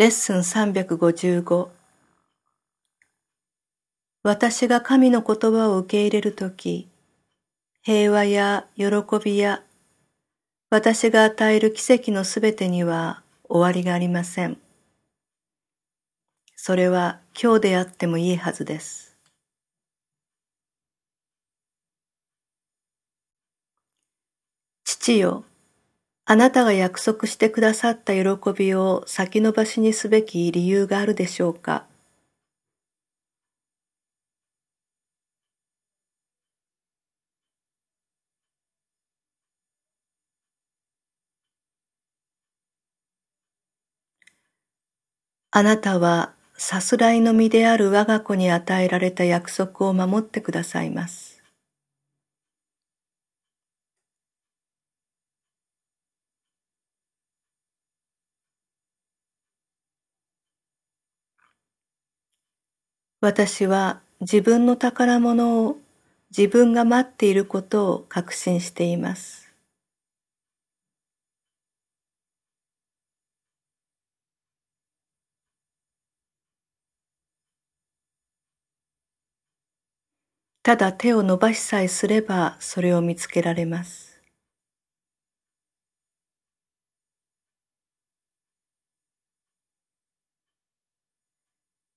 レッスン355私が神の言葉を受け入れるとき、平和や喜びや私が与える奇跡のすべてには終わりがありません。それは今日であってもいいはずです。父よ、あなたが約束してくださった喜びを先延ばしにすべき理由があるでしょうか？あなたはさすらいの身である我が子に与えられた約束を守ってくださいます。私は自分の宝物を自分が待っていることを確信しています。ただ手を伸ばしさえすればそれを見つけられます。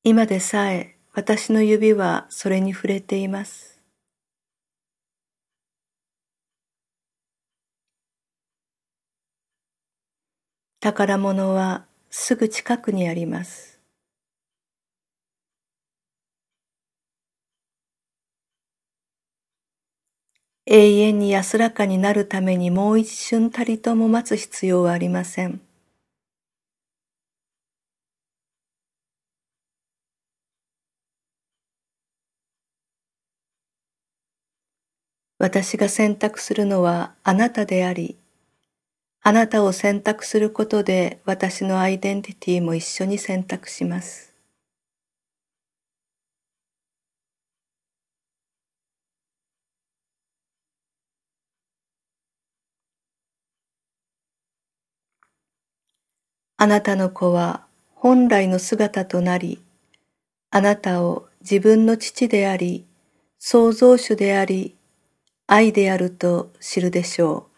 今でさえ私の指はそれに触れています。宝物はすぐ近くにあります。永遠に安らかになるためにもう一瞬たりとも待つ必要はありません。私が選択するのはあなたであり、あなたを選択することで私のアイデンティティも一緒に選択します。あなたの子は本来の姿となり、あなたを自分の父であり、創造主であり、愛であると知るでしょう。